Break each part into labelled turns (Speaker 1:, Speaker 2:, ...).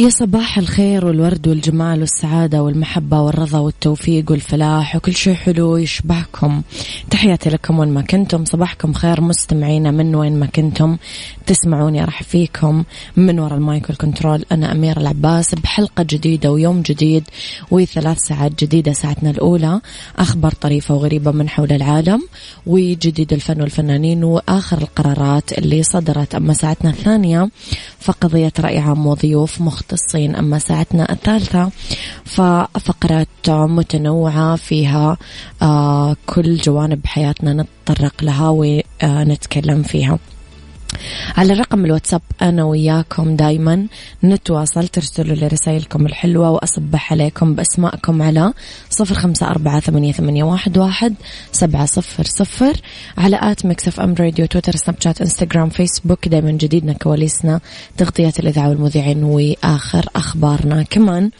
Speaker 1: يا صباح الخير والورد والجمال والسعادة والمحبة والرضا والتوفيق والفلاح وكل شيء حلو يشبهكم. تحياتي لكم وين ما كنتم. صباحكم خير. مستمعينا من وين ما كنتم. تسمعوني راح فيكم من وراء المايك والكنترول أنا أميرة العباس بحلقة جديدة ويوم جديد وثلاث ساعات جديدة ساعتنا الأولى. أخبار طريفة وغريبة من حول العالم وجديد الفن والفنانين وآخر القرارات اللي صدرت. أما ساعتنا الثانية فقضية رأي عام وضيوف مختصين أما ساعتنا الثالثة ففقرات متنوعة فيها آه كل جوانب حياتنا نتطرق لها ونتكلم فيها. على رقم الواتساب أنا وياكم دايما نتواصل ترسلوا لي رسائلكم الحلوة وأصبح عليكم بأسماءكم على صفر خمسة أربعة ثمانية, ثمانية واحد, واحد سبعة صفر صفر. على at Mix FM Radio تويتر سناب شات إنستغرام فيسبوك دايما جديدنا كواليسنا تغطيات الإذاعة والمذيعين وآخر أخبارنا. كمان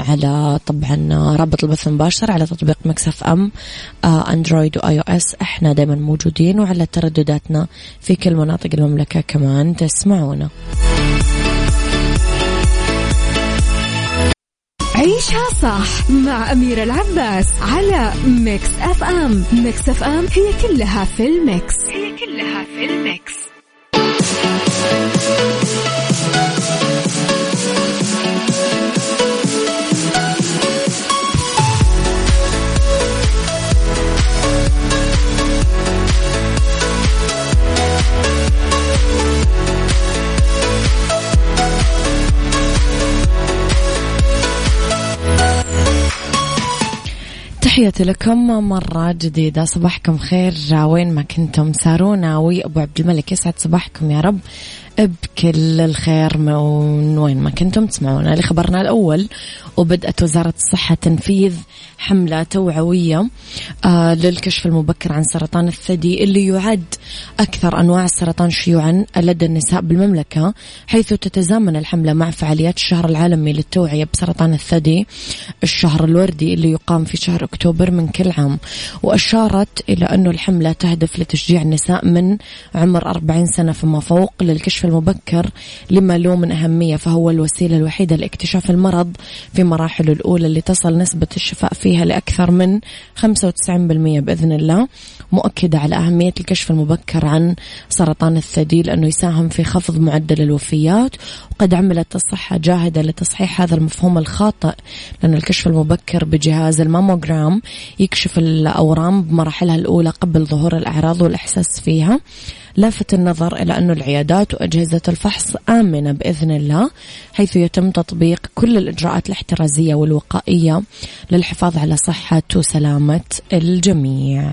Speaker 1: على طبعا رابط البث المباشر على تطبيق Mix FM آه، أندرويد و iOS إحنا دائما موجودين وعلى تردداتنا في كل مناطق المملكة كمان تسمعونا.
Speaker 2: عيشها صح مع أميرة العباس على Mix FM. Mix FM هي كلها في ال mix. هي كلها في ال mix.
Speaker 1: تحياتي لكم مرة جديدة. صباحكم خير. وين ما كنتم. سارونا وأبو عبد الملك يسعد صباحكم يا رب. بكل الخير من وين ما كنتم تسمعونا. لخبرنا الأول وبدأت وزارة الصحة تنفيذ حملة توعوية آه للكشف المبكر عن سرطان الثدي اللي يعد أكثر أنواع السرطان شيوعا لدى النساء بالمملكة حيث تتزامن الحملة مع فعاليات الشهر العالمي للتوعية بسرطان الثدي الشهر الوردي اللي يقام في شهر أكتوبر من كل عام. وأشارت إلى أنه الحملة تهدف لتشجيع النساء من عمر 40 سنة فما فوق للكشف المبكر لما له من أهمية فهو الوسيلة الوحيدة لاكتشاف المرض في مراحله الأولى اللي تصل نسبة الشفاء فيها لأكثر من 95% بإذن الله. مؤكدة على أهمية الكشف المبكر عن سرطان الثدي لأنه يساهم في خفض معدل الوفيات وقد عملت الصحة جاهدة لتصحيح هذا المفهوم الخاطئ لأن الكشف المبكر بجهاز الماموغرام يكشف الأورام بمراحلها الأولى قبل ظهور الأعراض والإحساس فيها لافت النظر إلى أن العيادات وأجهزة الفحص آمنة بإذن الله حيث يتم تطبيق كل الإجراءات الاحترازية والوقائية للحفاظ على صحة وسلامة الجميع.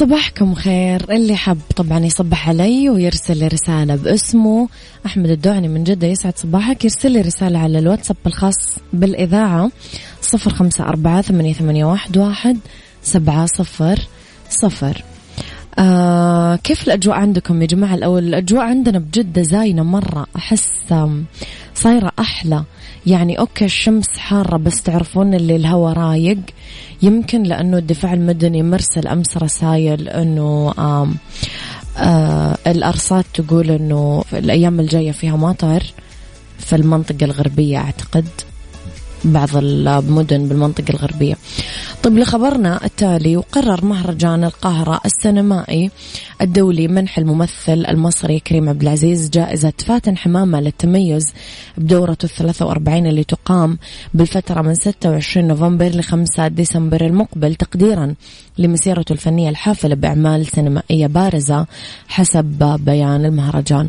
Speaker 1: صباحكم خير. اللي حب طبعا يصبح علي ويرسل رسالة باسمه أحمد الدعني من جدة يسعد صباحك. يرسل لي رسالة على الواتساب الخاص بالإذاعة صفر خمسة أربعة ثمانية, واحد, سبعة صفر صفر. آه كيف الأجواء عندكم يا جماعة؟ الأول الأجواء عندنا بجدة زاينة مرة. أحس صايرة أحلى. يعني أوكي الشمس حارة بس تعرفون اللي الهواء رايق. يمكن لأنه الدفاع المدني مرسل أمس رسائل أنه آه آه الأرصاد تقول أنه في الأيام الجاية فيها مطر في المنطقة الغربية أعتقد. بعض المدن بالمنطقة الغربية. طيب لخبرنا التالي وقرر مهرجان القاهرة السينمائي الدولي منح الممثل المصري كريم عبد العزيز جائزة فاتن حمامة للتميز بدورته الثلاثة وأربعين اللي تقام بالفترة من 26 نوفمبر ل 5 ديسمبر المقبل تقديرا لمسيرته الفنية الحافلة بأعمال سينمائية بارزة حسب بيان المهرجان.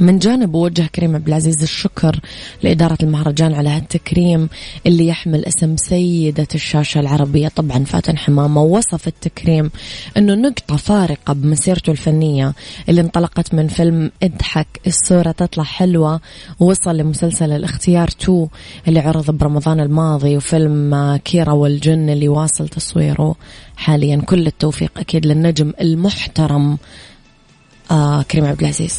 Speaker 1: من جانب وجه كريم عبد العزيز الشكر لإدارة المهرجان على هالتكريم اللي يحمل اسم سيدة الشاشة العربية. طبعا فاتن حمامة ووصف التكريم أنه نقطة فارقة بمسيرته الفنية اللي انطلقت من فيلم اضحك الصورة تطلع حلوة ووصل لمسلسل الاختيار 2 اللي عرض برمضان الماضي وفيلم كيرا والجن اللي واصل تصويره. حاليا كل التوفيق أكيد للنجم المحترم آه كريم عبد العزيز.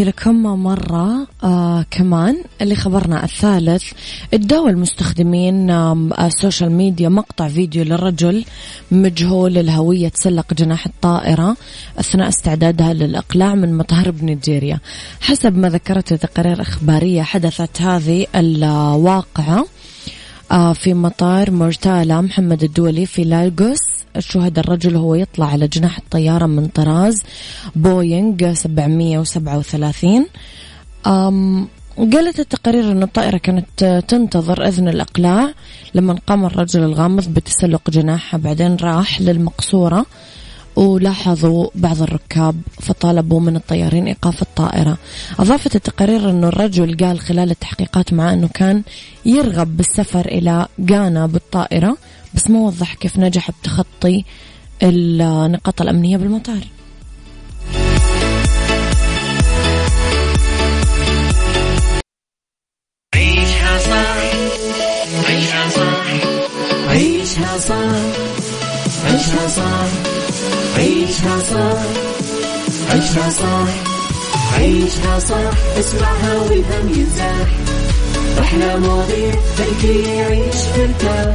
Speaker 1: تحياتي لكم مرة آه كمان اللي خبرنا الثالث ادعوا المستخدمين آه السوشيال ميديا مقطع فيديو للرجل مجهول الهوية تسلق جناح الطائرة أثناء استعدادها للإقلاع من مطار بنيجيريا حسب ما ذكرته تقارير إخبارية حدثت هذه الواقعة آه في مطار مرتالا محمد الدولي في لاغوس شهد الرجل وهو يطلع على جناح الطيارة من طراز بوينغ 737 أم قالت التقارير أن الطائرة كانت تنتظر إذن الإقلاع لما قام الرجل الغامض بتسلق جناحها بعدين راح للمقصورة ولاحظوا بعض الركاب فطالبوا من الطيارين إيقاف الطائرة. أضافت التقارير أن الرجل قال خلال التحقيقات معه أنه كان يرغب بالسفر إلى غانا بالطائرة بس ما وضح كيف نجح بتخطي النقاط الأمنية بالمطار.
Speaker 3: عيشها صح عيشها صح عيشها صح عيشها صح عيشها صح عيشها صح عيشها صح. اسمعها والهم ينزاح أحلى مواضيع خلي يعيش مرتاح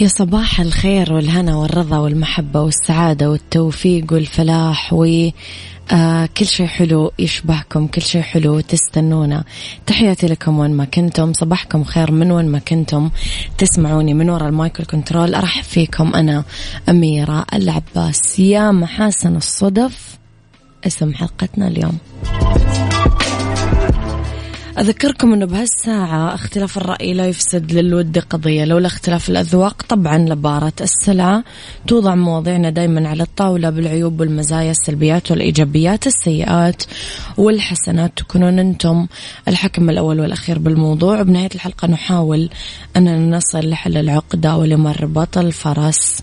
Speaker 1: يا صباح الخير والهنا والرضا والمحبة والسعادة والتوفيق والفلاح و آه شيء حلو يشبهكم كل شيء حلو تستنونا. تحياتي لكم وين ما كنتم صباحكم خير من وين ما كنتم. تسمعوني من وراء المايكل كنترول أرحب فيكم أنا أميرة العباس. يا محاسن الصدف اسم حلقتنا اليوم. أذكركم أنه بهالساعة اختلاف الرأي لا يفسد للود قضية لولا اختلاف الأذواق طبعا لبارة السلعة توضع مواضيعنا دايما على الطاولة بالعيوب والمزايا السلبيات والإيجابيات السيئات والحسنات تكونون أنتم الحكم الأول والأخير بالموضوع. وبنهاية الحلقة نحاول أننا نصل لحل العقدة ولمربط الفرس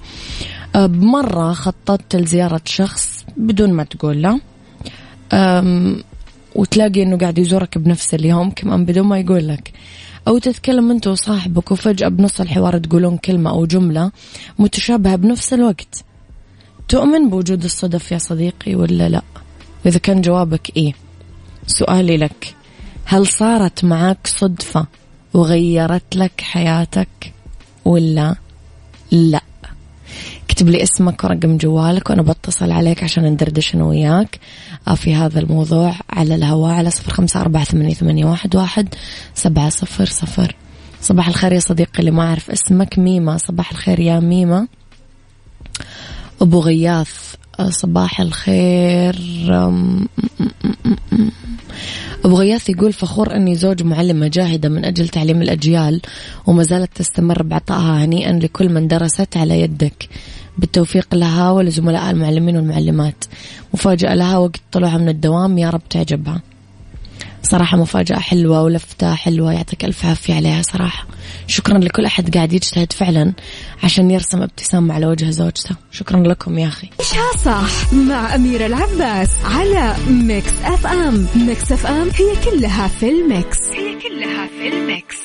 Speaker 1: بمرة خططت لزيارة شخص بدون ما تقول له. وتلاقي إنه قاعد يزورك بنفس اليوم كمان بدون ما يقول لك أو تتكلم أنت وصاحبك وفجأة بنص الحوار تقولون كلمة أو جملة متشابهة بنفس الوقت. تؤمن بوجود الصدف يا صديقي ولا لا؟ واذا كان جوابك إيه؟ سؤالي لك هل صارت معك صدفة وغيرت لك حياتك ولا لا؟ اكتب لي اسمك ورقم جوالك وأنا بتصل عليك عشان ندردش أنا وياك. آه، في هذا الموضوع على الهواء على صفر خمسة أربعة ثمانية, ثمانية واحد, واحد سبعة صفر صفر. صباح الخير يا صديقي اللي ما أعرف اسمك ميمة صباح الخير يا ميمة أبو غياث آه، صباح الخير أبو غياث يقول فخور أني زوج معلمة جاهدة من أجل تعليم الأجيال وما زالت تستمر بعطائها هنيئا لكل من درست على يدك. بالتوفيق لها ولزملاء المعلمين والمعلمات. مفاجأة لها وقت طلوعها من الدوام يا رب تعجبها. صراحة مفاجأة حلوة ولفتة حلوة يعطيك ألف عافية عليها صراحة. شكرا لكل أحد قاعد يجتهد فعلا عشان يرسم ابتسامة على وجه زوجته. شكرا لكم يا أخي.
Speaker 2: عيشها صح مع أميرة العباس على Mix FM. Mix FM هي كلها في ال mix. هي كلها في ال mix.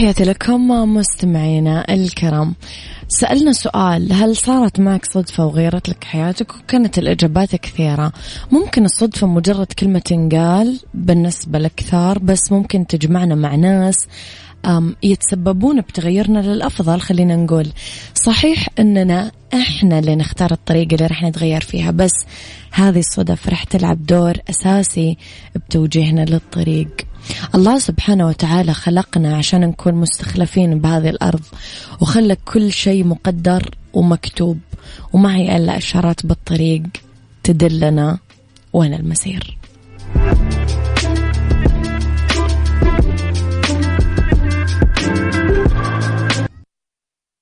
Speaker 1: تحياتي لكم مستمعينا الكرام. سألنا سؤال هل صارت معك صدفة وغيرت لك حياتك؟ وكانت الإجابات كثيرة. ممكن الصدفة مجرد كلمة تنقال بالنسبة لكثار بس ممكن تجمعنا مع ناس يتسببون بتغيرنا للأفضل خلينا نقول. صحيح أننا إحنا اللي نختار الطريقة اللي رح نتغير فيها بس هذه الصدف رح تلعب دور أساسي بتوجيهنا للطريق. الله سبحانه وتعالى خلقنا عشان نكون مستخلفين بهذه الأرض وخلق كل شيء مقدر ومكتوب وما هي إلا إشارات بالطريق تدلنا وين المسير.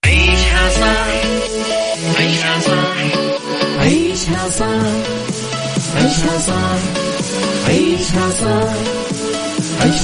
Speaker 3: عيشها صح عيشها صح عيشها صح عيشها صح عيشها صح.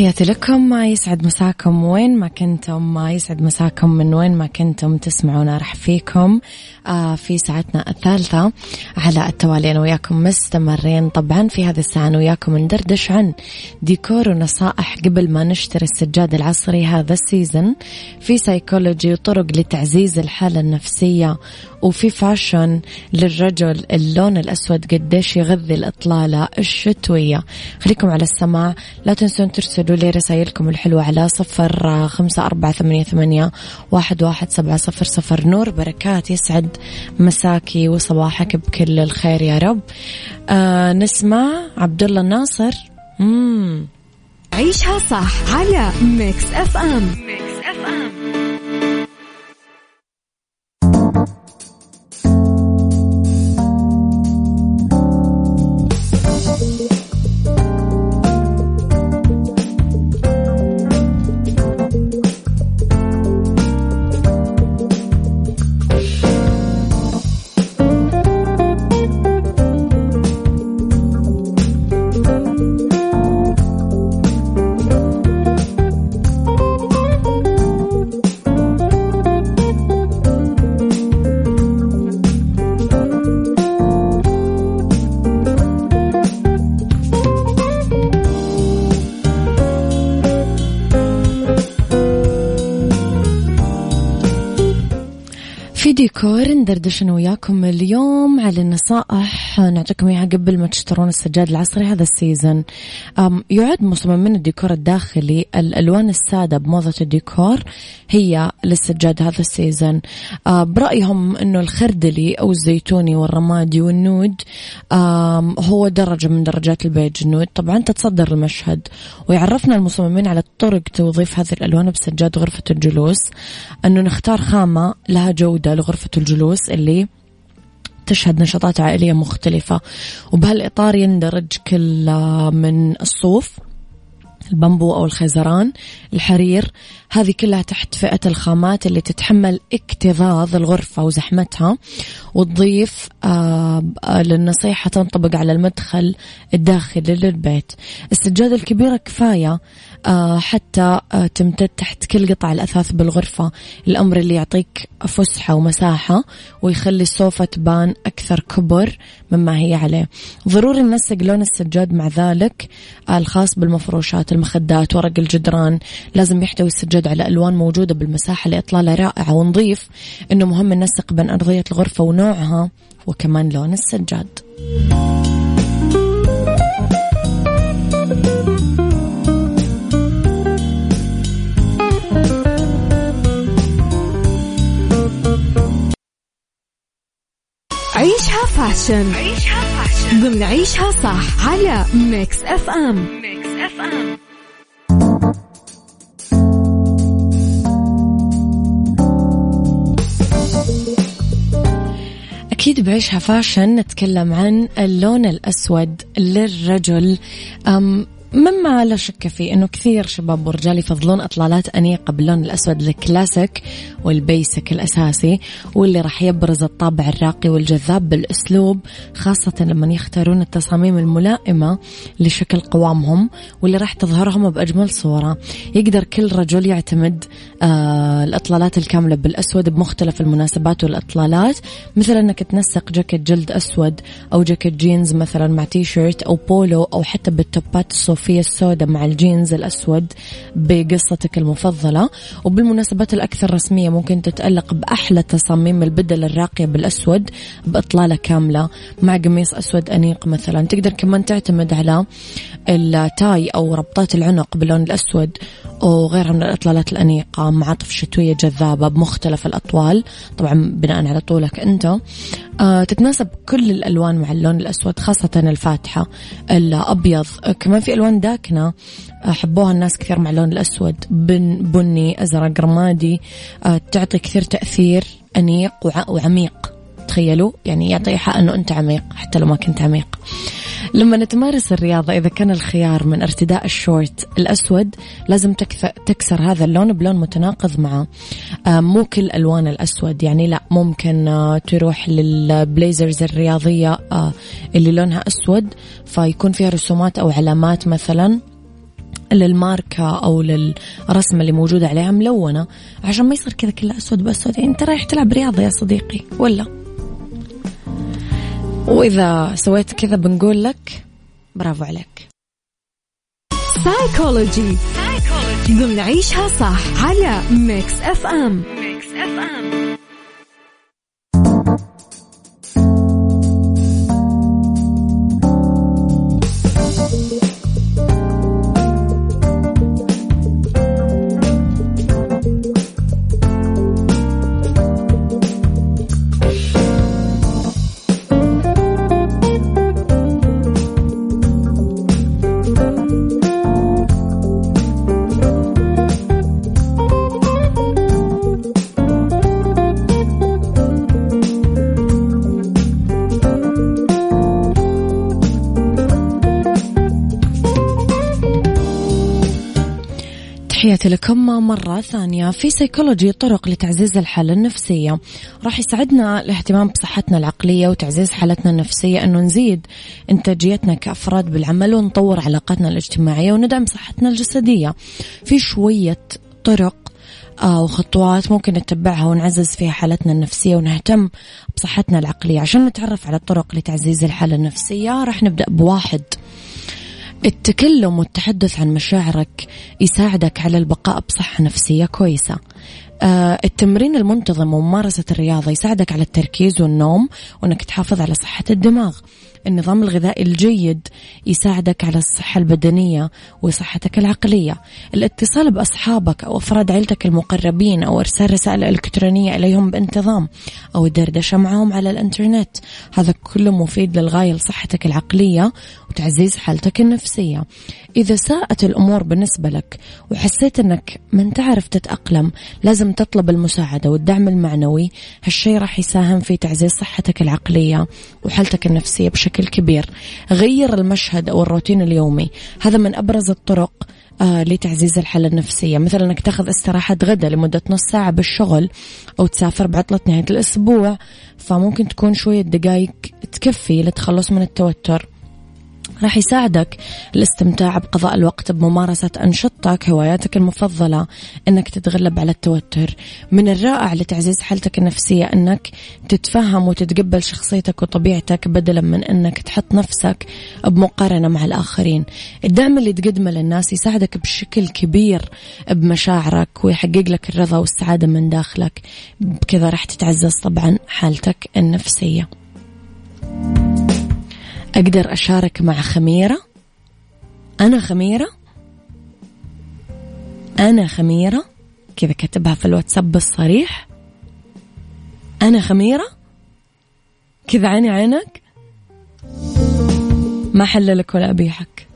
Speaker 1: تحياتي لكم. ما يسعد مساكم وين ما كنتم ما يسعد مساكم من وين ما كنتم تسمعونا. رح فيكم آه في ساعتنا الثالثة على التوالي. أنا وياكم مستمرين طبعا في هذه الساعة. أنا وياكم ندردش عن ديكور ونصائح قبل ما نشتري السجاد العصري هذا ال season في سيكولوجي وطرق لتعزيز الحالة النفسية وفي fashion للرجل اللون الأسود قديش يغذي الإطلالة الشتوية. خليكم على السماع. لا تنسون ترسلوا لي رسائلكم الحلوة على صفر خمسة أربعة ثمانية, ثمانية واحد, واحد سبعة صفر صفر. نور بركات يسعد مساكي وصباحك بكل الخير يا رب. آه نسمع عبد الله الناصر
Speaker 2: مم. عيشها صح على Mix
Speaker 1: FM. Mix أنا وياكم اليوم على النصائح. نعطيكم إياها قبل ما تشترون السجاد العصري هذا ال season. يعد مصممين الديكور الداخلي الألوان السادة بموضة الديكور هي للسجاد هذا ال season. برأيهم إنه الخردلي أو الزيتوني والرمادي وال nude هو درجة من درجات البيج ال nude. طبعا تتصدر المشهد. ويعرفنا المصممين على طرق توظيف هذه الألوان بسجاد غرفة الجلوس. إنه نختار خامة لها جودة لغرفة الجلوس اللي تشهد نشاطات عائلية مختلفة. وبهالإطار يندرج كل من الصوف البامبو أو الخيزران الحرير هذه كلها تحت فئة الخامات اللي تتحمل اكتظاظ الغرفة وزحمتها وتضيف آه للنصيحة تنطبق على المدخل الداخلي للبيت. السجادة الكبيرة كفاية آه حتى آه تمتد تحت كل قطع الأثاث بالغرفة. الأمر اللي يعطيك فسحة ومساحة ويخلي السوفة تبان أكثر كبر مما هي عليه. ضروري ننسق لون السجاد مع ذلك الخاص بالمفروشات المخدات ورق الجدران. لازم يحتوي السجاد على ألوان موجودة بالمساحة لإطلالة رائعة ونضيف أنه مهم ننسق بين أرضية الغرفة ونوعها وكمان لون السجاد.
Speaker 2: عيشها fashion. عيشها fashion. ضمن عيشها صح على Mix FM. Mix FM.
Speaker 1: أكيد بعيشها fashion نتكلم عن اللون الأسود للرجل. مما لا شك فيه إنه كثير شباب ورجال يفضلون اطلالات انيقه باللون الأسود الكلاسيك وال basic الأساسي واللي راح يبرز الطابع الراقي والجذاب بالأسلوب خاصة لما يختارون التصاميم الملائمة لشكل قوامهم واللي راح تظهرهم بأجمل صورة. يقدر كل رجل يعتمد آه الأطلالات الكاملة بالأسود بمختلف المناسبات والأطلالات. مثل إنك تنسق جاكيت جلد أسود أو جاكيت جينز مثلا مع تي شيرت أو بولو أو حتى بالتوبات الصوفية. الصوفية السوداء مع الجينز الأسود بقصتك المفضلة. وبالمناسبات الأكثر رسمية ممكن تتألق بأحلى تصاميم البدل الراقية بالأسود بإطلالة كاملة مع قميص أسود أنيق مثلا. تقدر كمان تعتمد على التاي أو ربطات العنق باللون الأسود وغيرها من الإطلالات الأنيقة معاطف شتوية جذابة بمختلف الأطوال. طبعا بناء على طولك أنت. آه تتناسب كل الألوان مع اللون الأسود خاصة الفاتحة. الأبيض كمان في ألوان داكنة حبوها الناس كثير مع اللون الأسود. بن بني أزرق رمادي. آه تعطي كثير تأثير أنيق وعميق. تخيلوا؟ يعني يعطي حق أنه أنت عميق حتى لو ما كنت عميق. لما نتمارس الرياضة إذا كان الخيار من ارتداء الشورت الأسود لازم تكسر هذا اللون بلون متناقض معه. آه، مو كل ألوان الأسود يعني لا ممكن آه، تروح لل blazers الرياضية آه، اللي لونها أسود فيكون فيها رسومات أو علامات مثلا
Speaker 3: للماركة أو للرسمة اللي موجودة عليها ملونة عشان ما يصير كذا كله أسود بأسود. يعني أنت رايح تلعب رياضة يا صديقي ولا؟ وإذا سويت كذا بنقول لك برافو عليك.
Speaker 1: سايكولوجي ضمن عيشها صح على Mix FM Mix FM مرة ثانية في سيكولوجي طرق لتعزيز الحالة النفسية. راح يساعدنا الاهتمام بصحتنا العقلية وتعزيز حالتنا النفسية أنه نزيد إنتاجيتنا كأفراد بالعمل ونطور علاقاتنا الاجتماعية وندعم صحتنا الجسدية. في شوية طرق آه، وخطوات ممكن نتبعها ونعزز فيها حالتنا النفسية ونهتم بصحتنا العقلية. عشان نتعرف على الطرق لتعزيز الحالة النفسية راح نبدأ بواحد. التكلم والتحدث عن مشاعرك يساعدك على البقاء بصحة نفسية كويسة. آه التمرين المنتظم وممارسة الرياضة يساعدك على التركيز والنوم وأنك تحافظ على صحة الدماغ. النظام الغذائي الجيد يساعدك على الصحة البدنية وصحتك العقلية. الاتصال بأصحابك أو أفراد عيلتك المقربين أو إرسال رسائل إلكترونية إليهم بانتظام أو الدردشة معهم على الإنترنت. هذا كله مفيد للغاية لصحتك العقلية وتعزيز حالتك النفسية. إذا ساءت الأمور بالنسبة لك وحسيت أنك من تعرف تتأقلم لازم تطلب المساعدة والدعم المعنوي. هالشي راح يساهم في تعزيز صحتك العقلية وحالتك النفسية بشكل كبير. غير المشهد أو الروتين اليومي هذا من أبرز الطرق آه لتعزيز الحالة النفسية. مثلا أنك تأخذ استراحة غدا لمدة نص ساعة بالشغل أو تسافر بعطلة نهاية الأسبوع فممكن تكون شوية دقايق تكفي للتخلص من التوتر. راح يساعدك الاستمتاع بقضاء الوقت بممارسة أنشطتك هواياتك المفضلة أنك تتغلب على التوتر. من الرائع لتعزيز حالتك النفسية أنك تتفهم وتتقبل شخصيتك وطبيعتك بدلا من أنك تحط نفسك بمقارنة مع الآخرين. الدعم اللي تقدمه للناس يساعدك بشكل كبير بمشاعرك ويحقق لك الرضا والسعادة من داخلك. بكذا راح تتعزز طبعا حالتك النفسية. أقدر أشارك مع خميرة؟ أنا خميرة؟ أنا خميرة؟ كذا كتبها في الواتساب بالصريح. أنا خميرة؟ كذا عيني عينك. ما حللك ولا أبيحك.